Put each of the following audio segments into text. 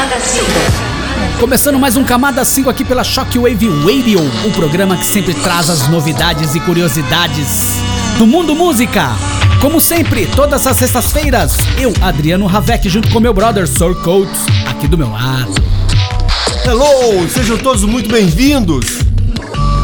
Camada 5. Começando mais um Camada 5 aqui pela Shockwave Radio, o programa que sempre traz as novidades e curiosidades do mundo música. Como sempre, todas as sextas-feiras, eu, Adriano Ravec, junto com meu brother Sir Coates, aqui do meu lado. Hello, sejam todos muito bem-vindos.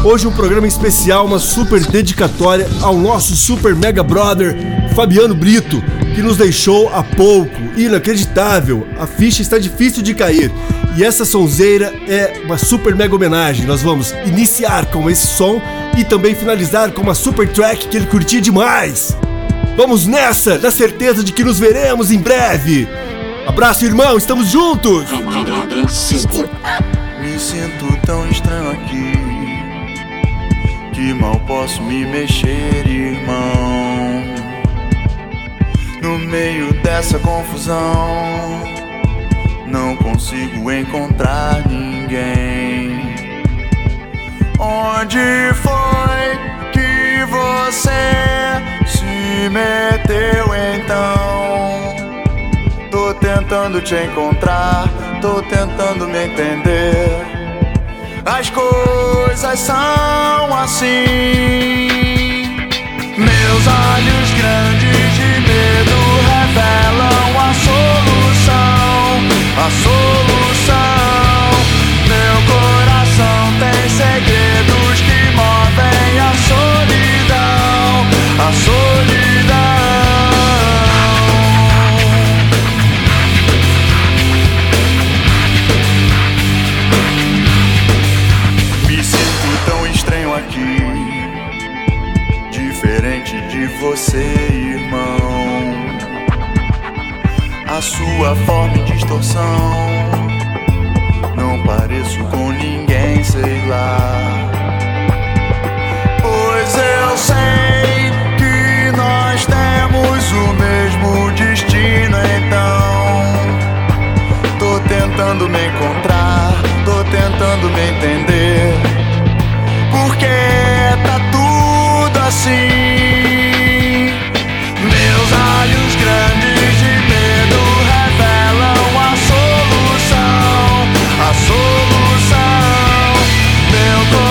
Hoje um programa especial, uma super dedicatória ao nosso super mega brother Fabiano Brito, que nos deixou há pouco. Inacreditável, a ficha está difícil de cair. E essa sonzeira é uma super mega homenagem. Nós vamos iniciar com esse som e também finalizar com uma super track que ele curtia demais. Vamos nessa, na certeza de que nos veremos em breve. Abraço, irmão, estamos juntos! Me sinto tão estranho aqui que mal posso me mexer, irmão. No meio dessa confusão, não consigo encontrar ninguém. Onde foi que você se meteu então? Tô tentando te encontrar, tô tentando me entender. As coisas são assim. Meus olhos grandes de medo revelam a solução. A solução. Meu coração tem segredos que movem a solidão. A solidão. Você, irmão. A sua forma e distorção, não pareço com ninguém, sei lá. Pois eu sei que nós temos o mesmo destino, então. Tô tentando me encontrar, tô tentando me entender. Porque tá tudo assim. Solução. A solução. Meu coração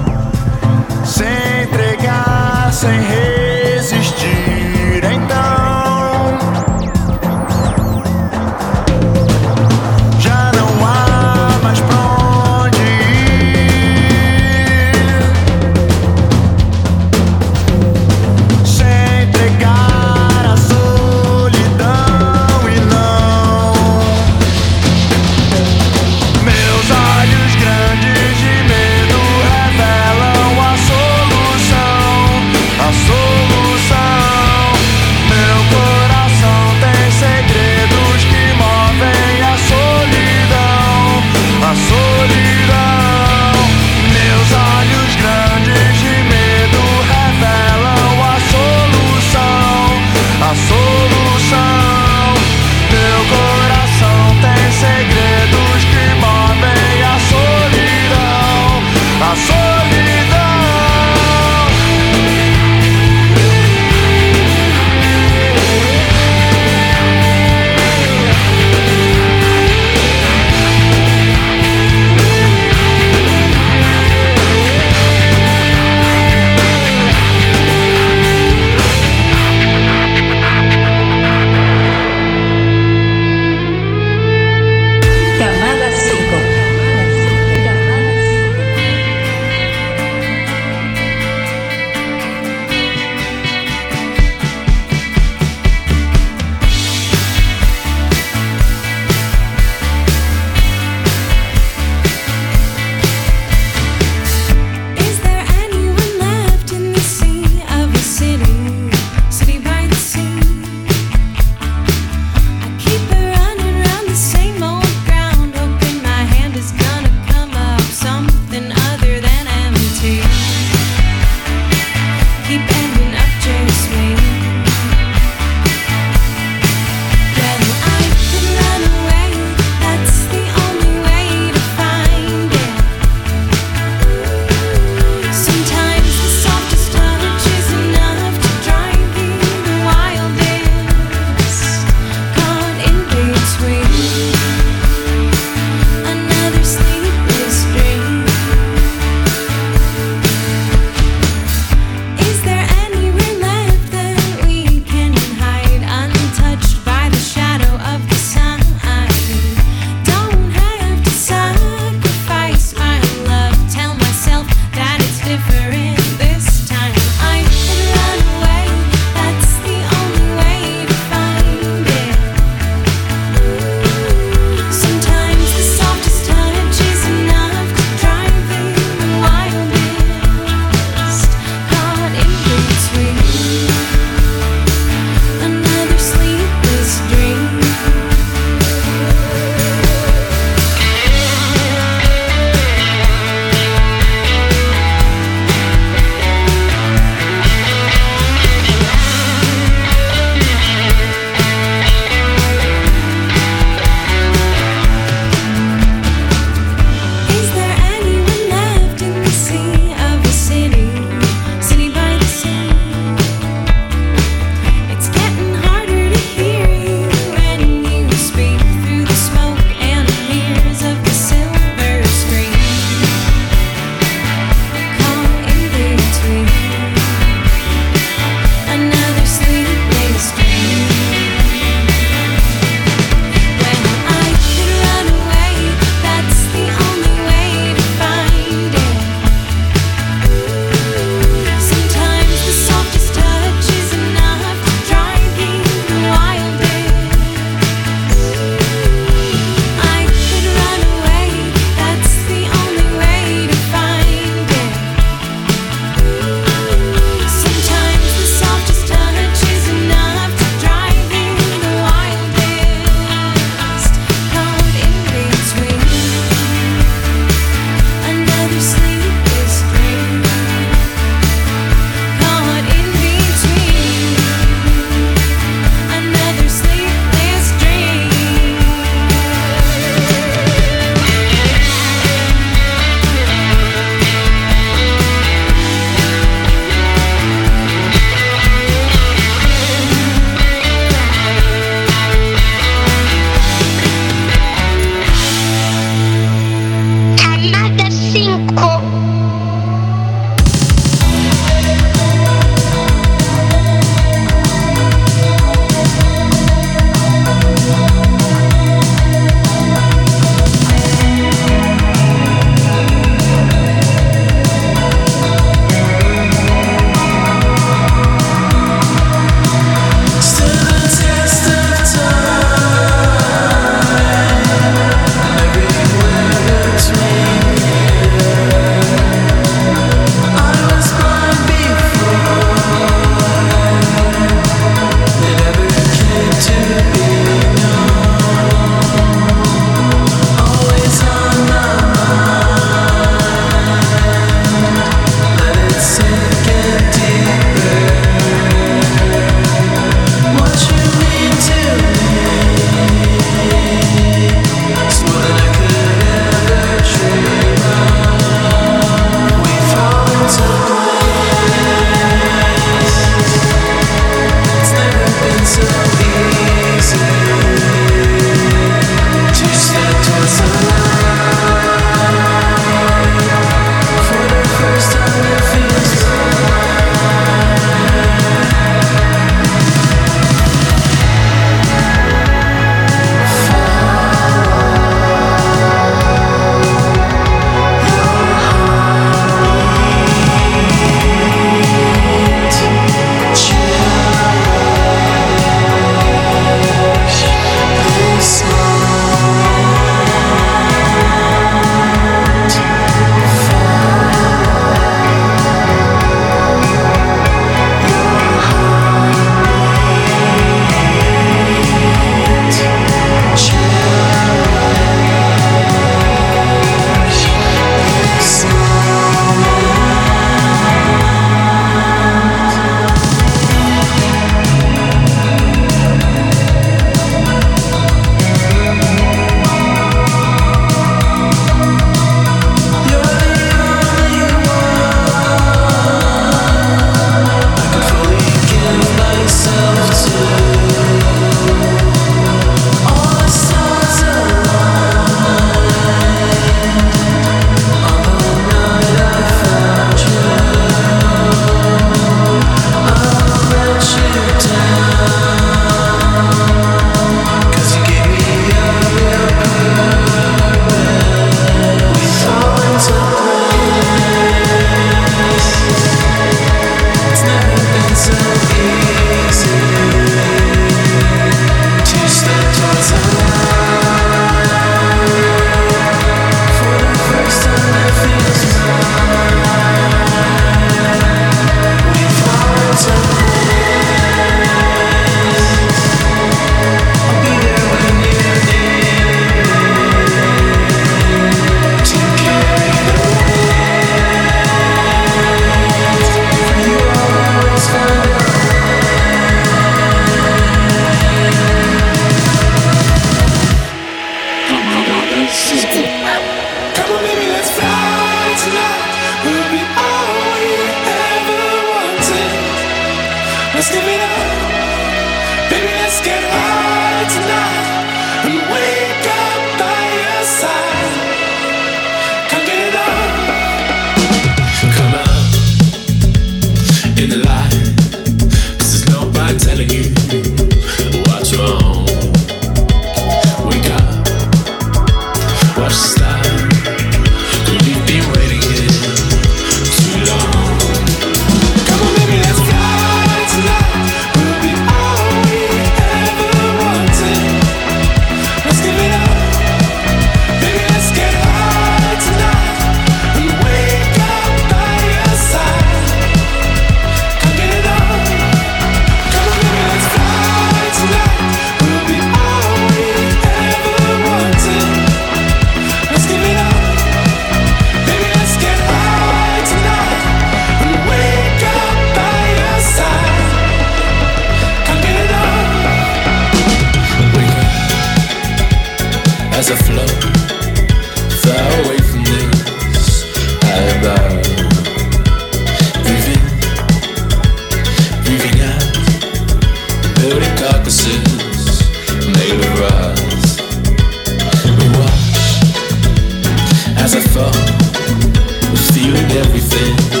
as I thought. We're stealing everything.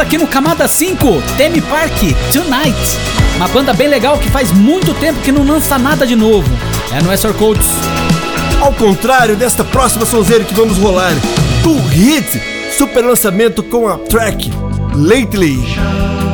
Aqui no Camada 5, Temi Park, Tonight. Uma banda bem legal que faz muito tempo que não lança nada de novo. É no SR Codes. Ao contrário desta próxima sonzeira que vamos rolar, do hit, super lançamento com a track Lately.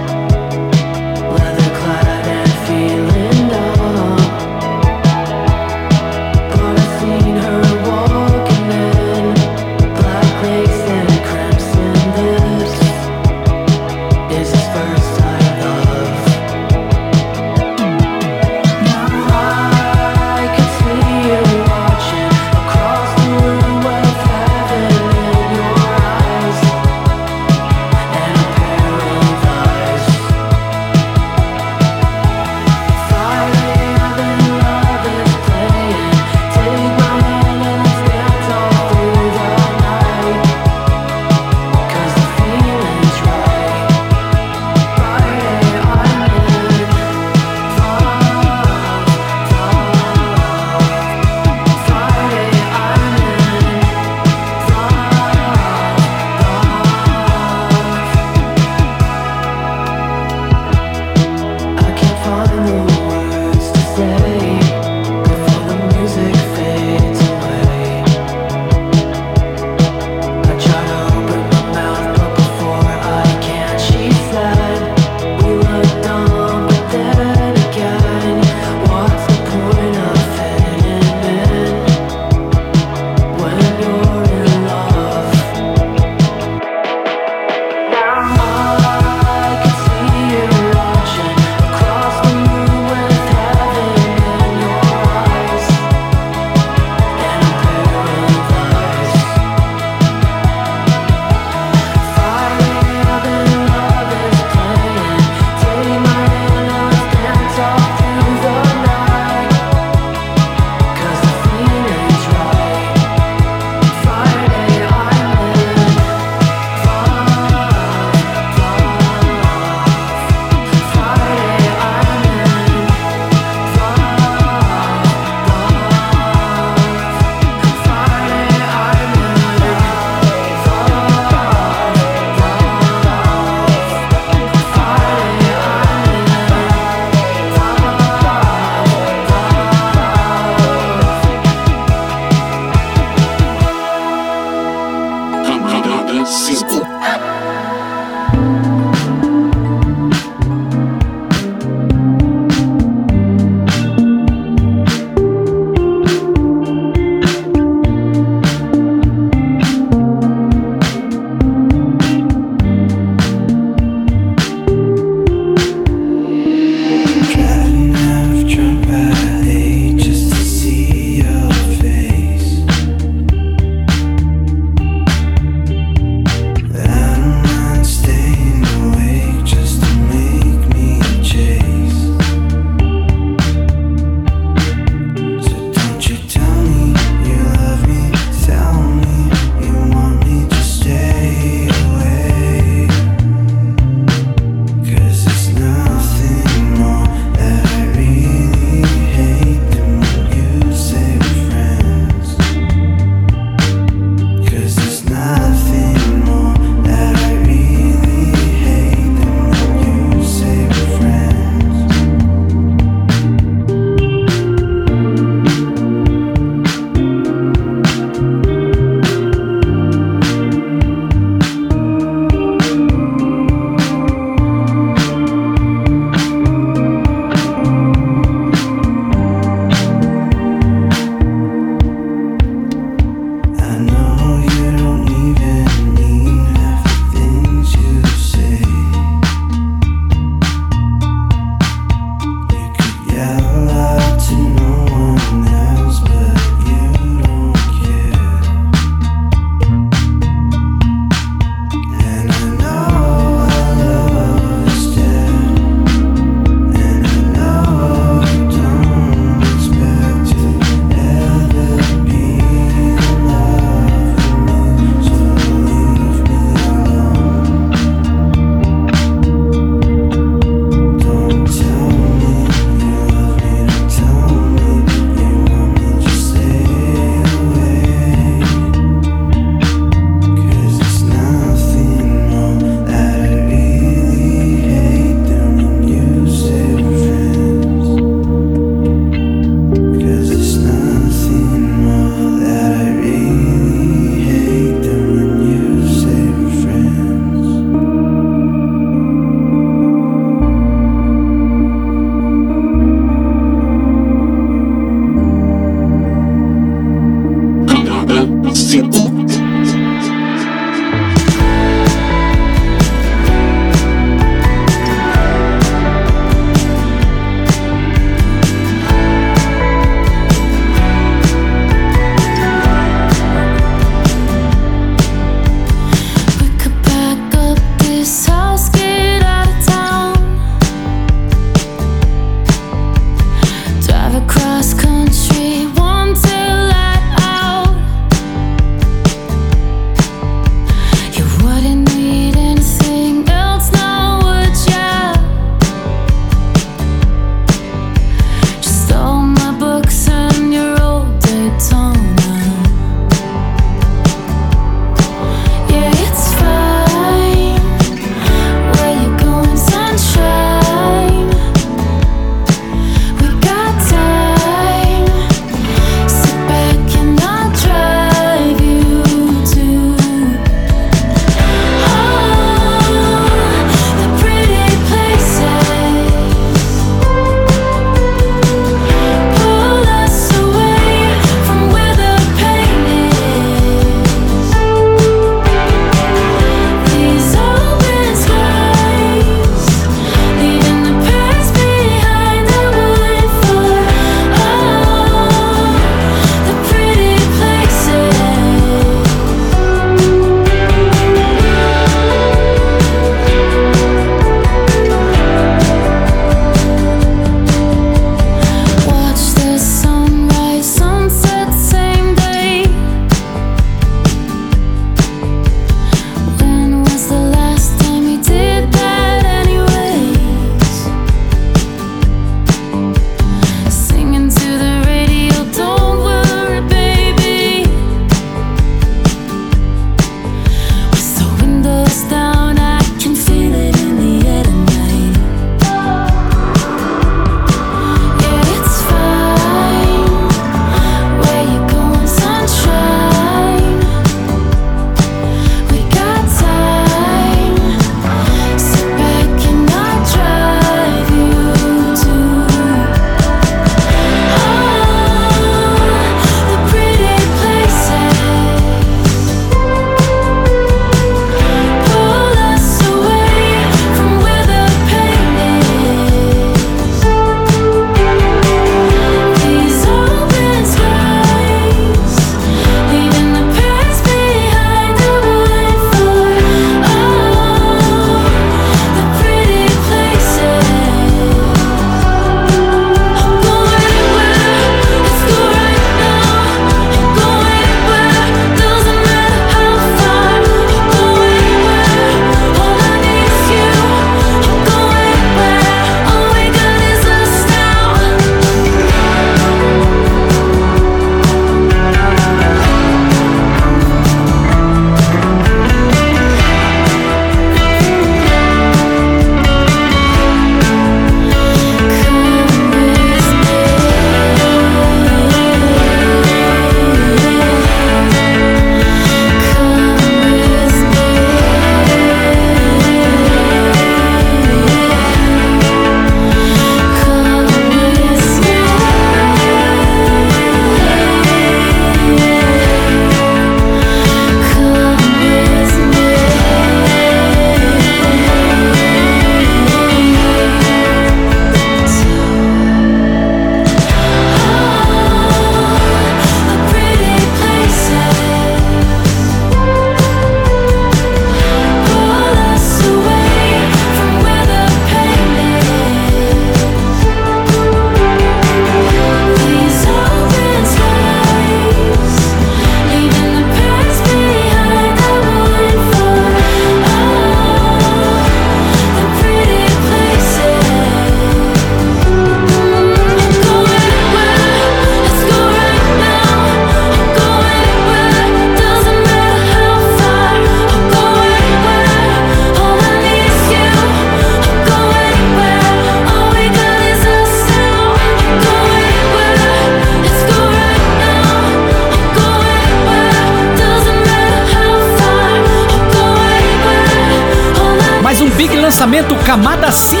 Camada 5,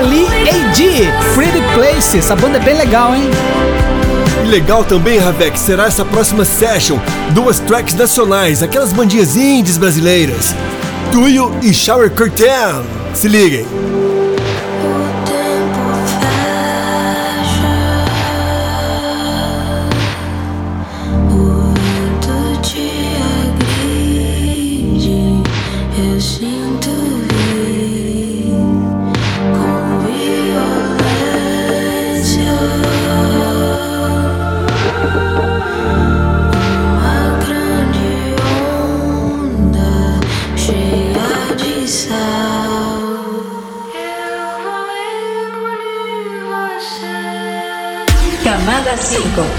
L.A.D. Pretty Place. Essa banda é bem legal, hein? E legal também, Ravek, será essa próxima session. Duas tracks nacionais, aquelas bandinhas indies brasileiras. Tuyo e Shower Curtain. Se liguem. México.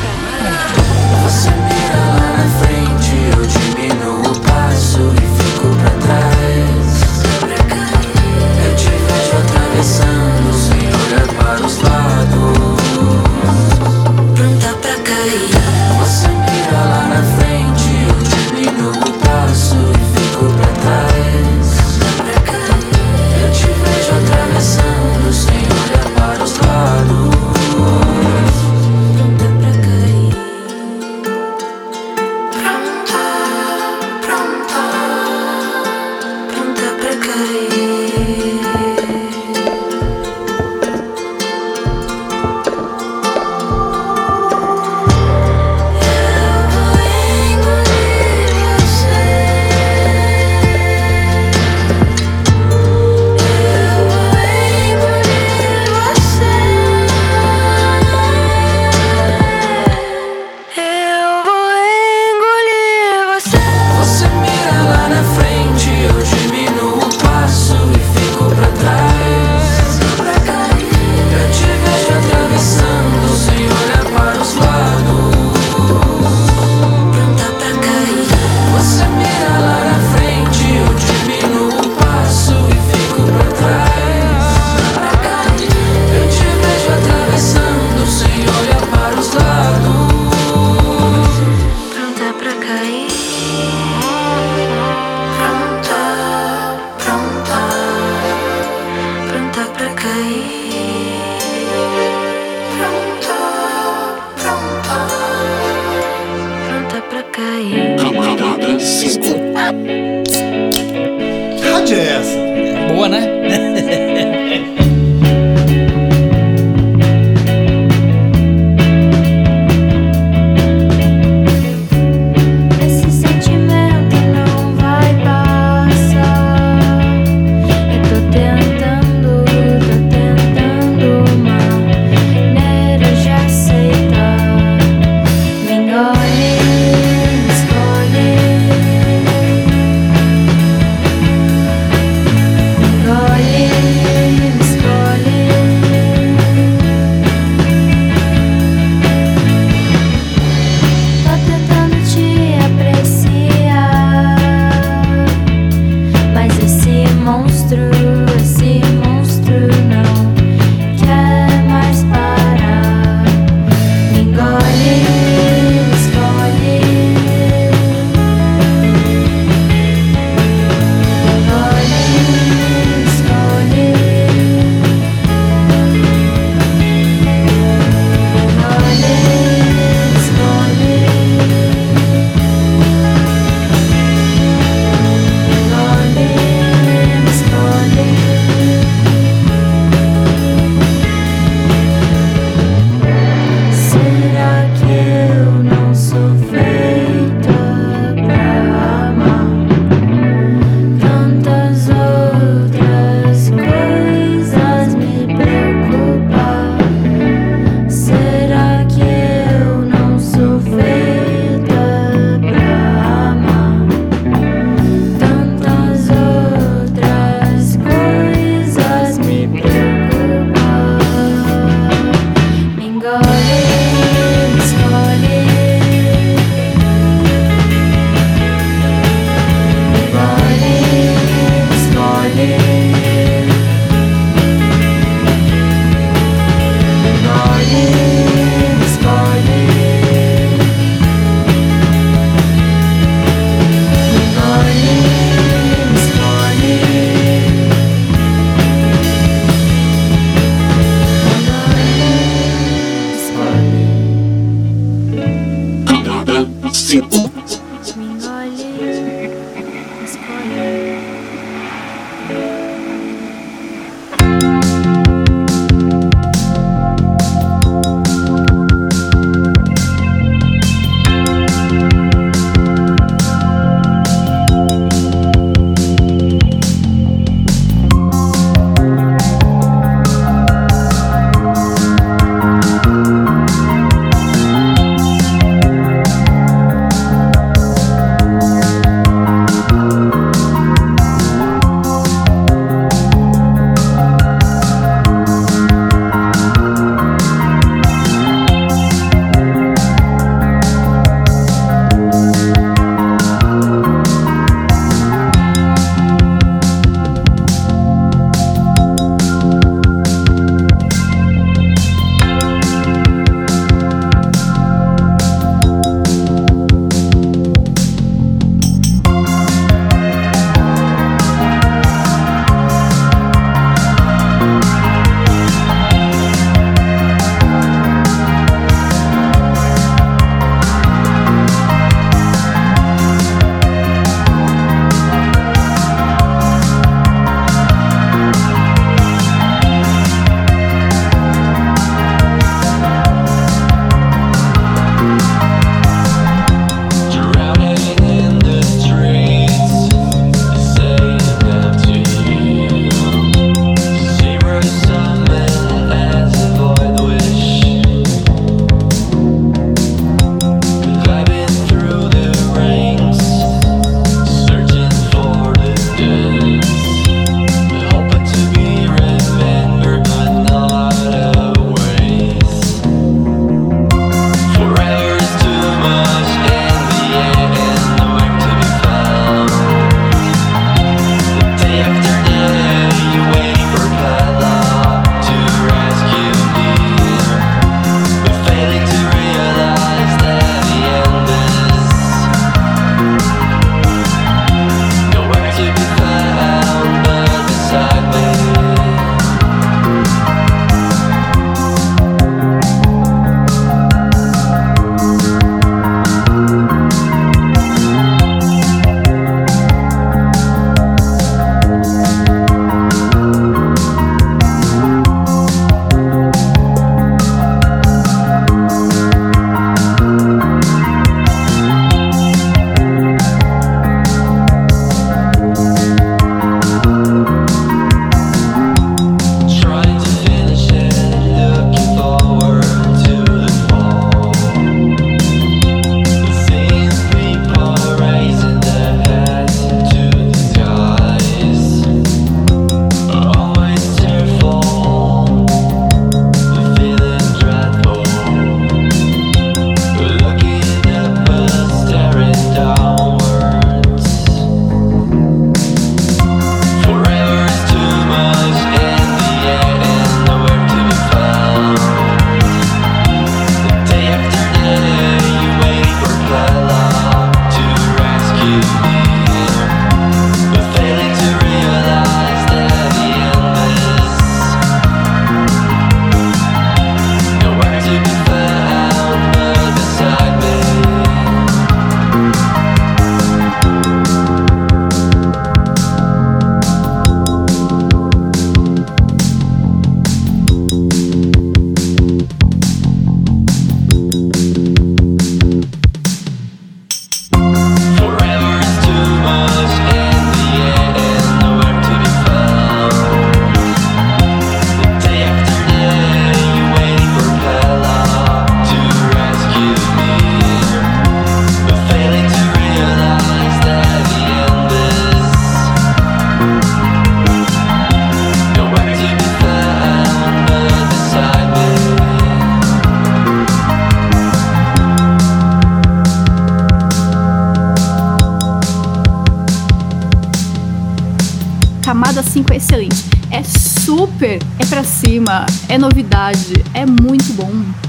É novidade, é muito bom.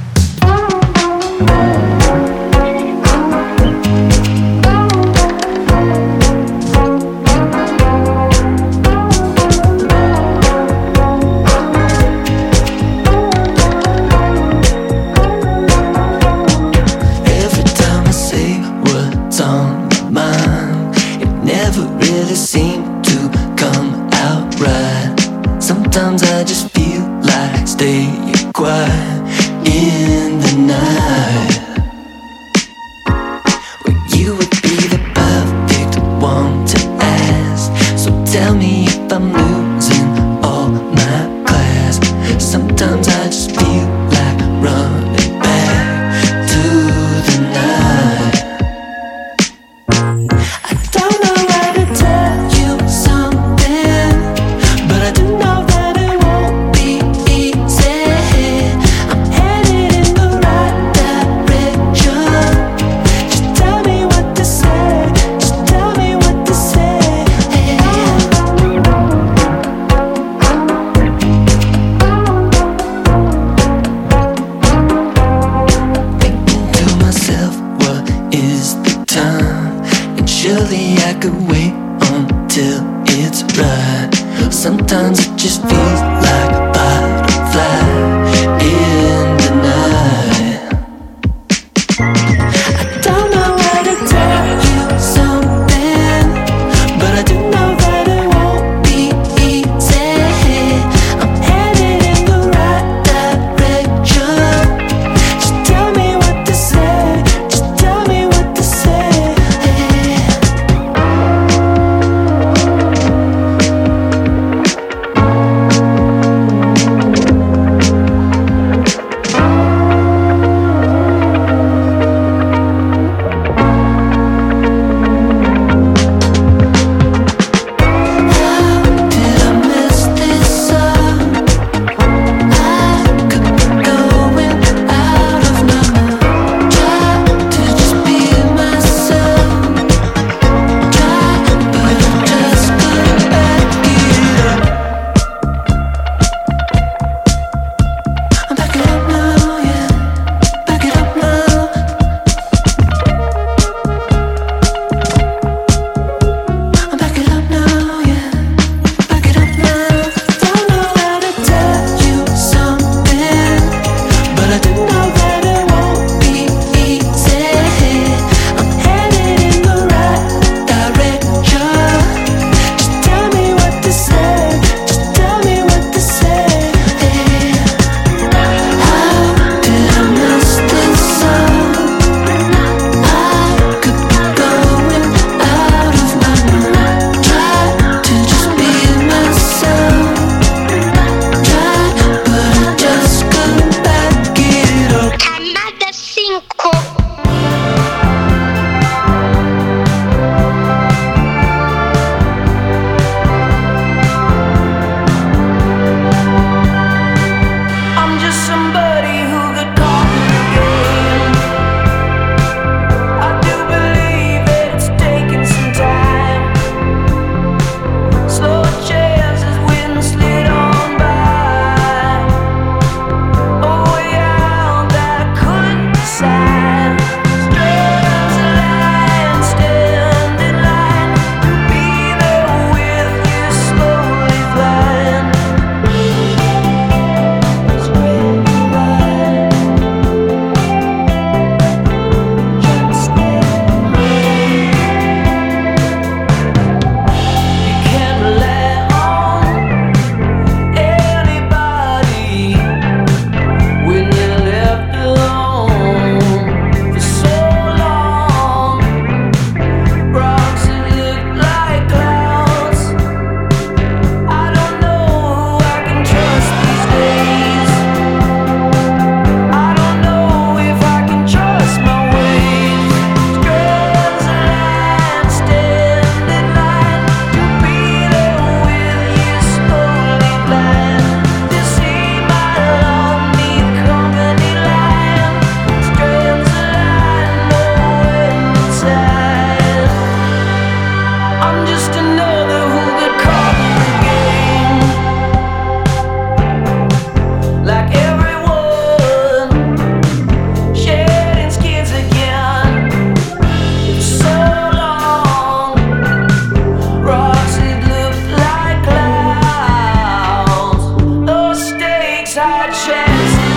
wait until it's right. Sometimes it just feels like eyes.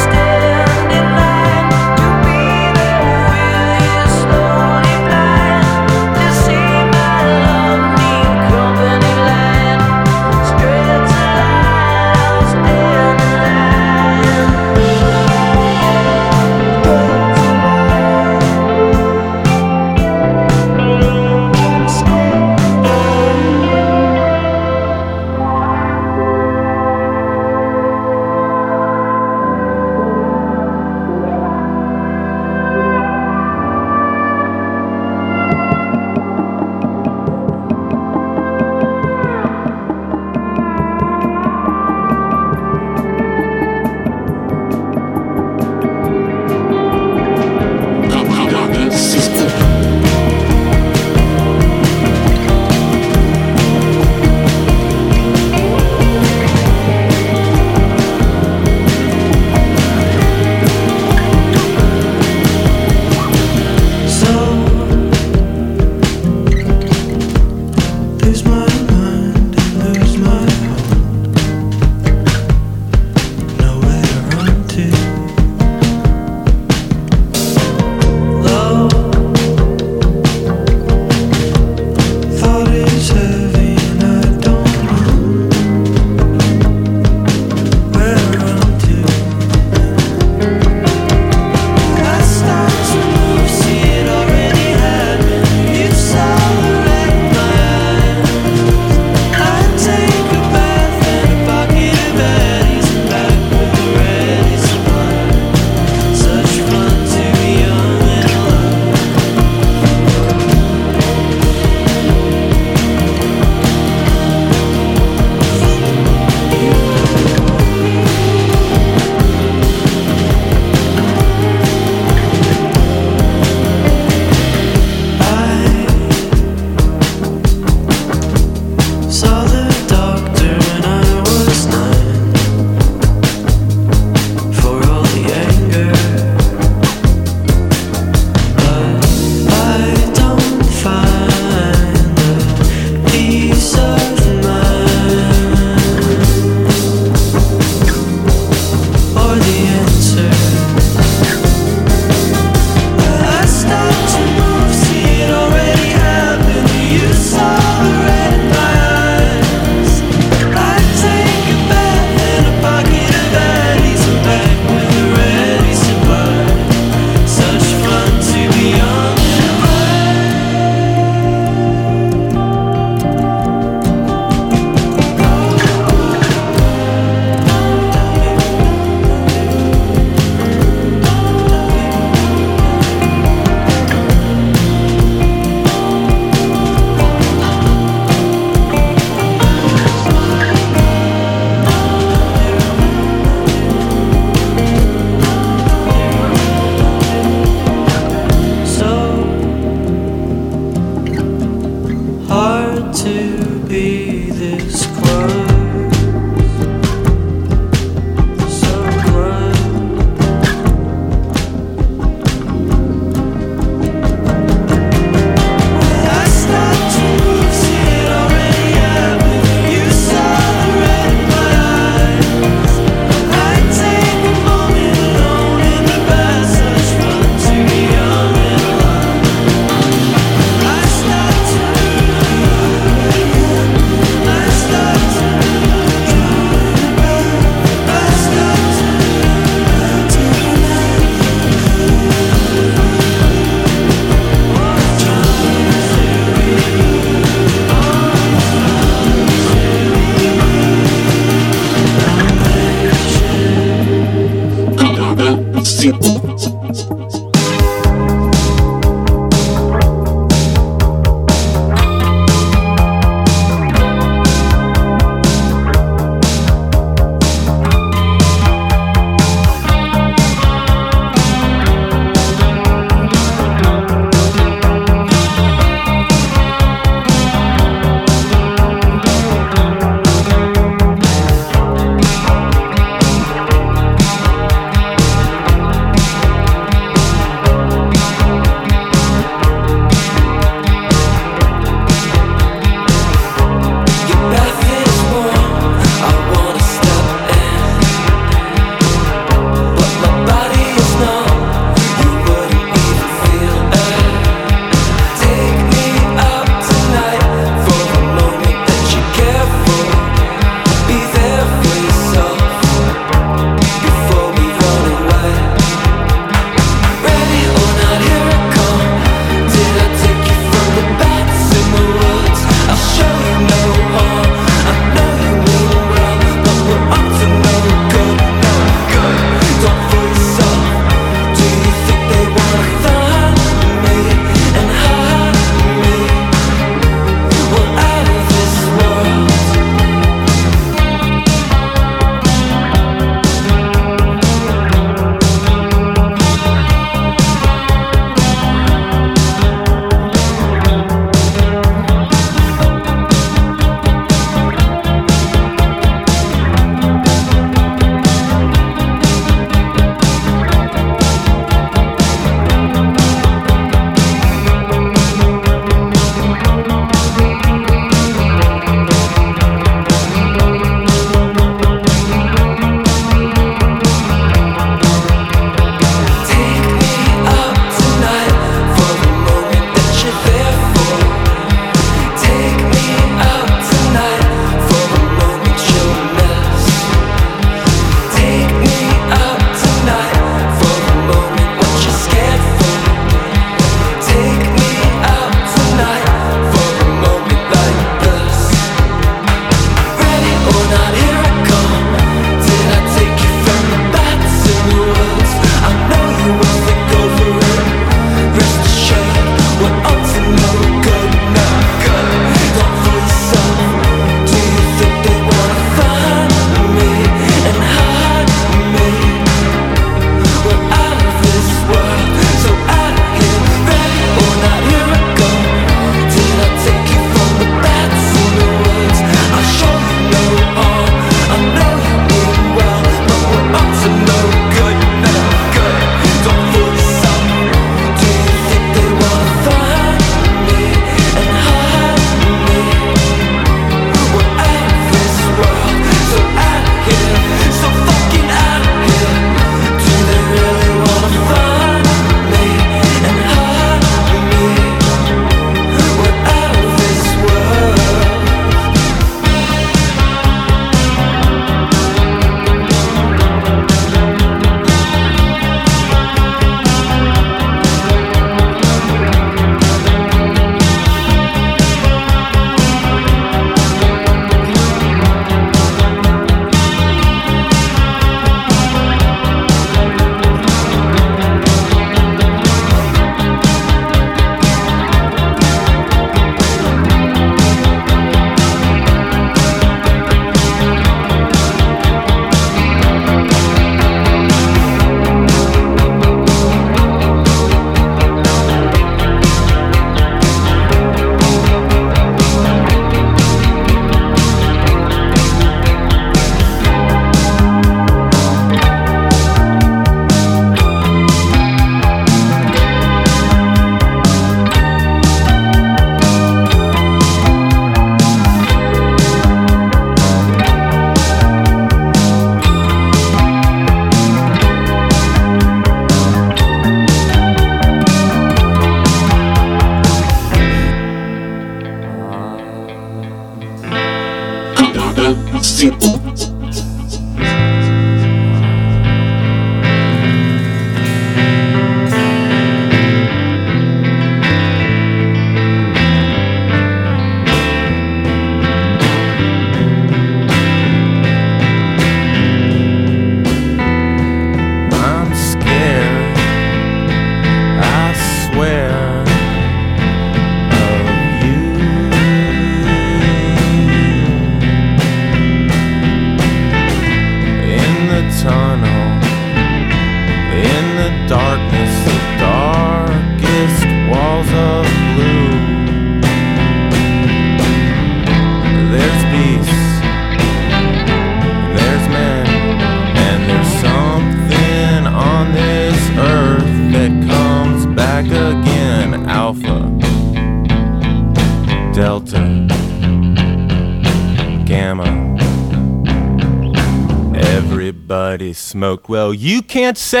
Smoked. Well, you can't say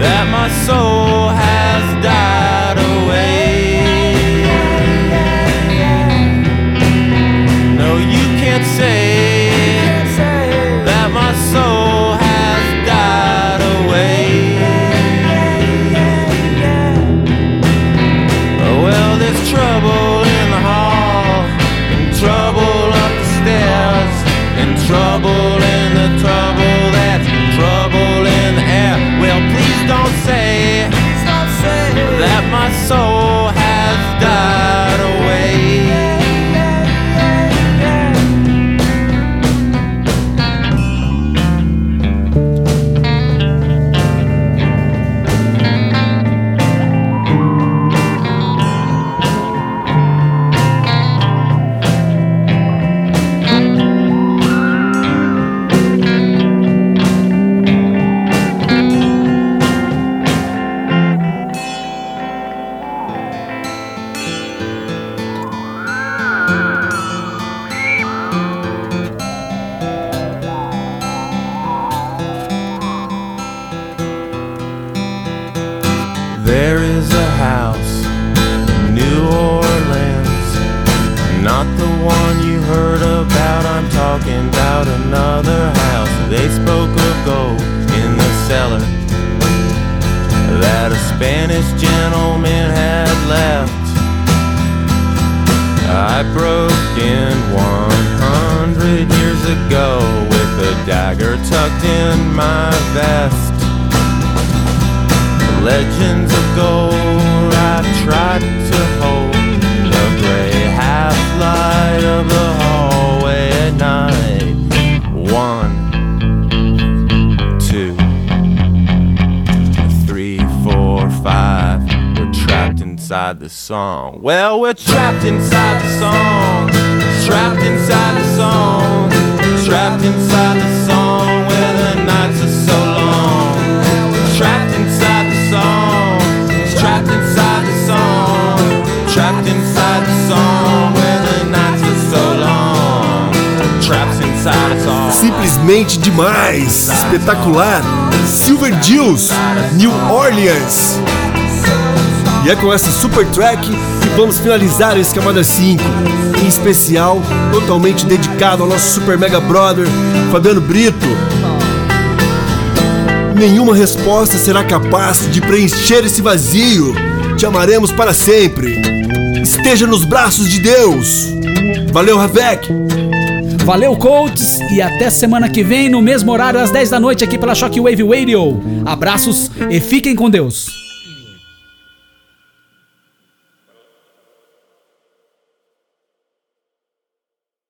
that my soul I broke in 100 years ago with a dagger tucked in my vest. Legends of gold I tried the song. Well, we're trapped inside the song. Trapped inside the song. Trapped inside the song where the nights are so long. Trapped inside the song. Trapped inside the song. Trapped inside the song where the nights are so long. Trapped inside the song. Simplesmente demais, espetacular. Silver Dills, New Orleans. E é com essa super track que vamos finalizar esse Camada 5. Em especial, totalmente dedicado ao nosso super mega brother, Fabiano Brito. Nenhuma resposta será capaz de preencher esse vazio. Te amaremos para sempre. Esteja nos braços de Deus. Valeu, Ravek. Valeu, Colts, e até semana que vem, no mesmo horário, às 10 da noite, aqui pela Shockwave Radio. Abraços e fiquem com Deus.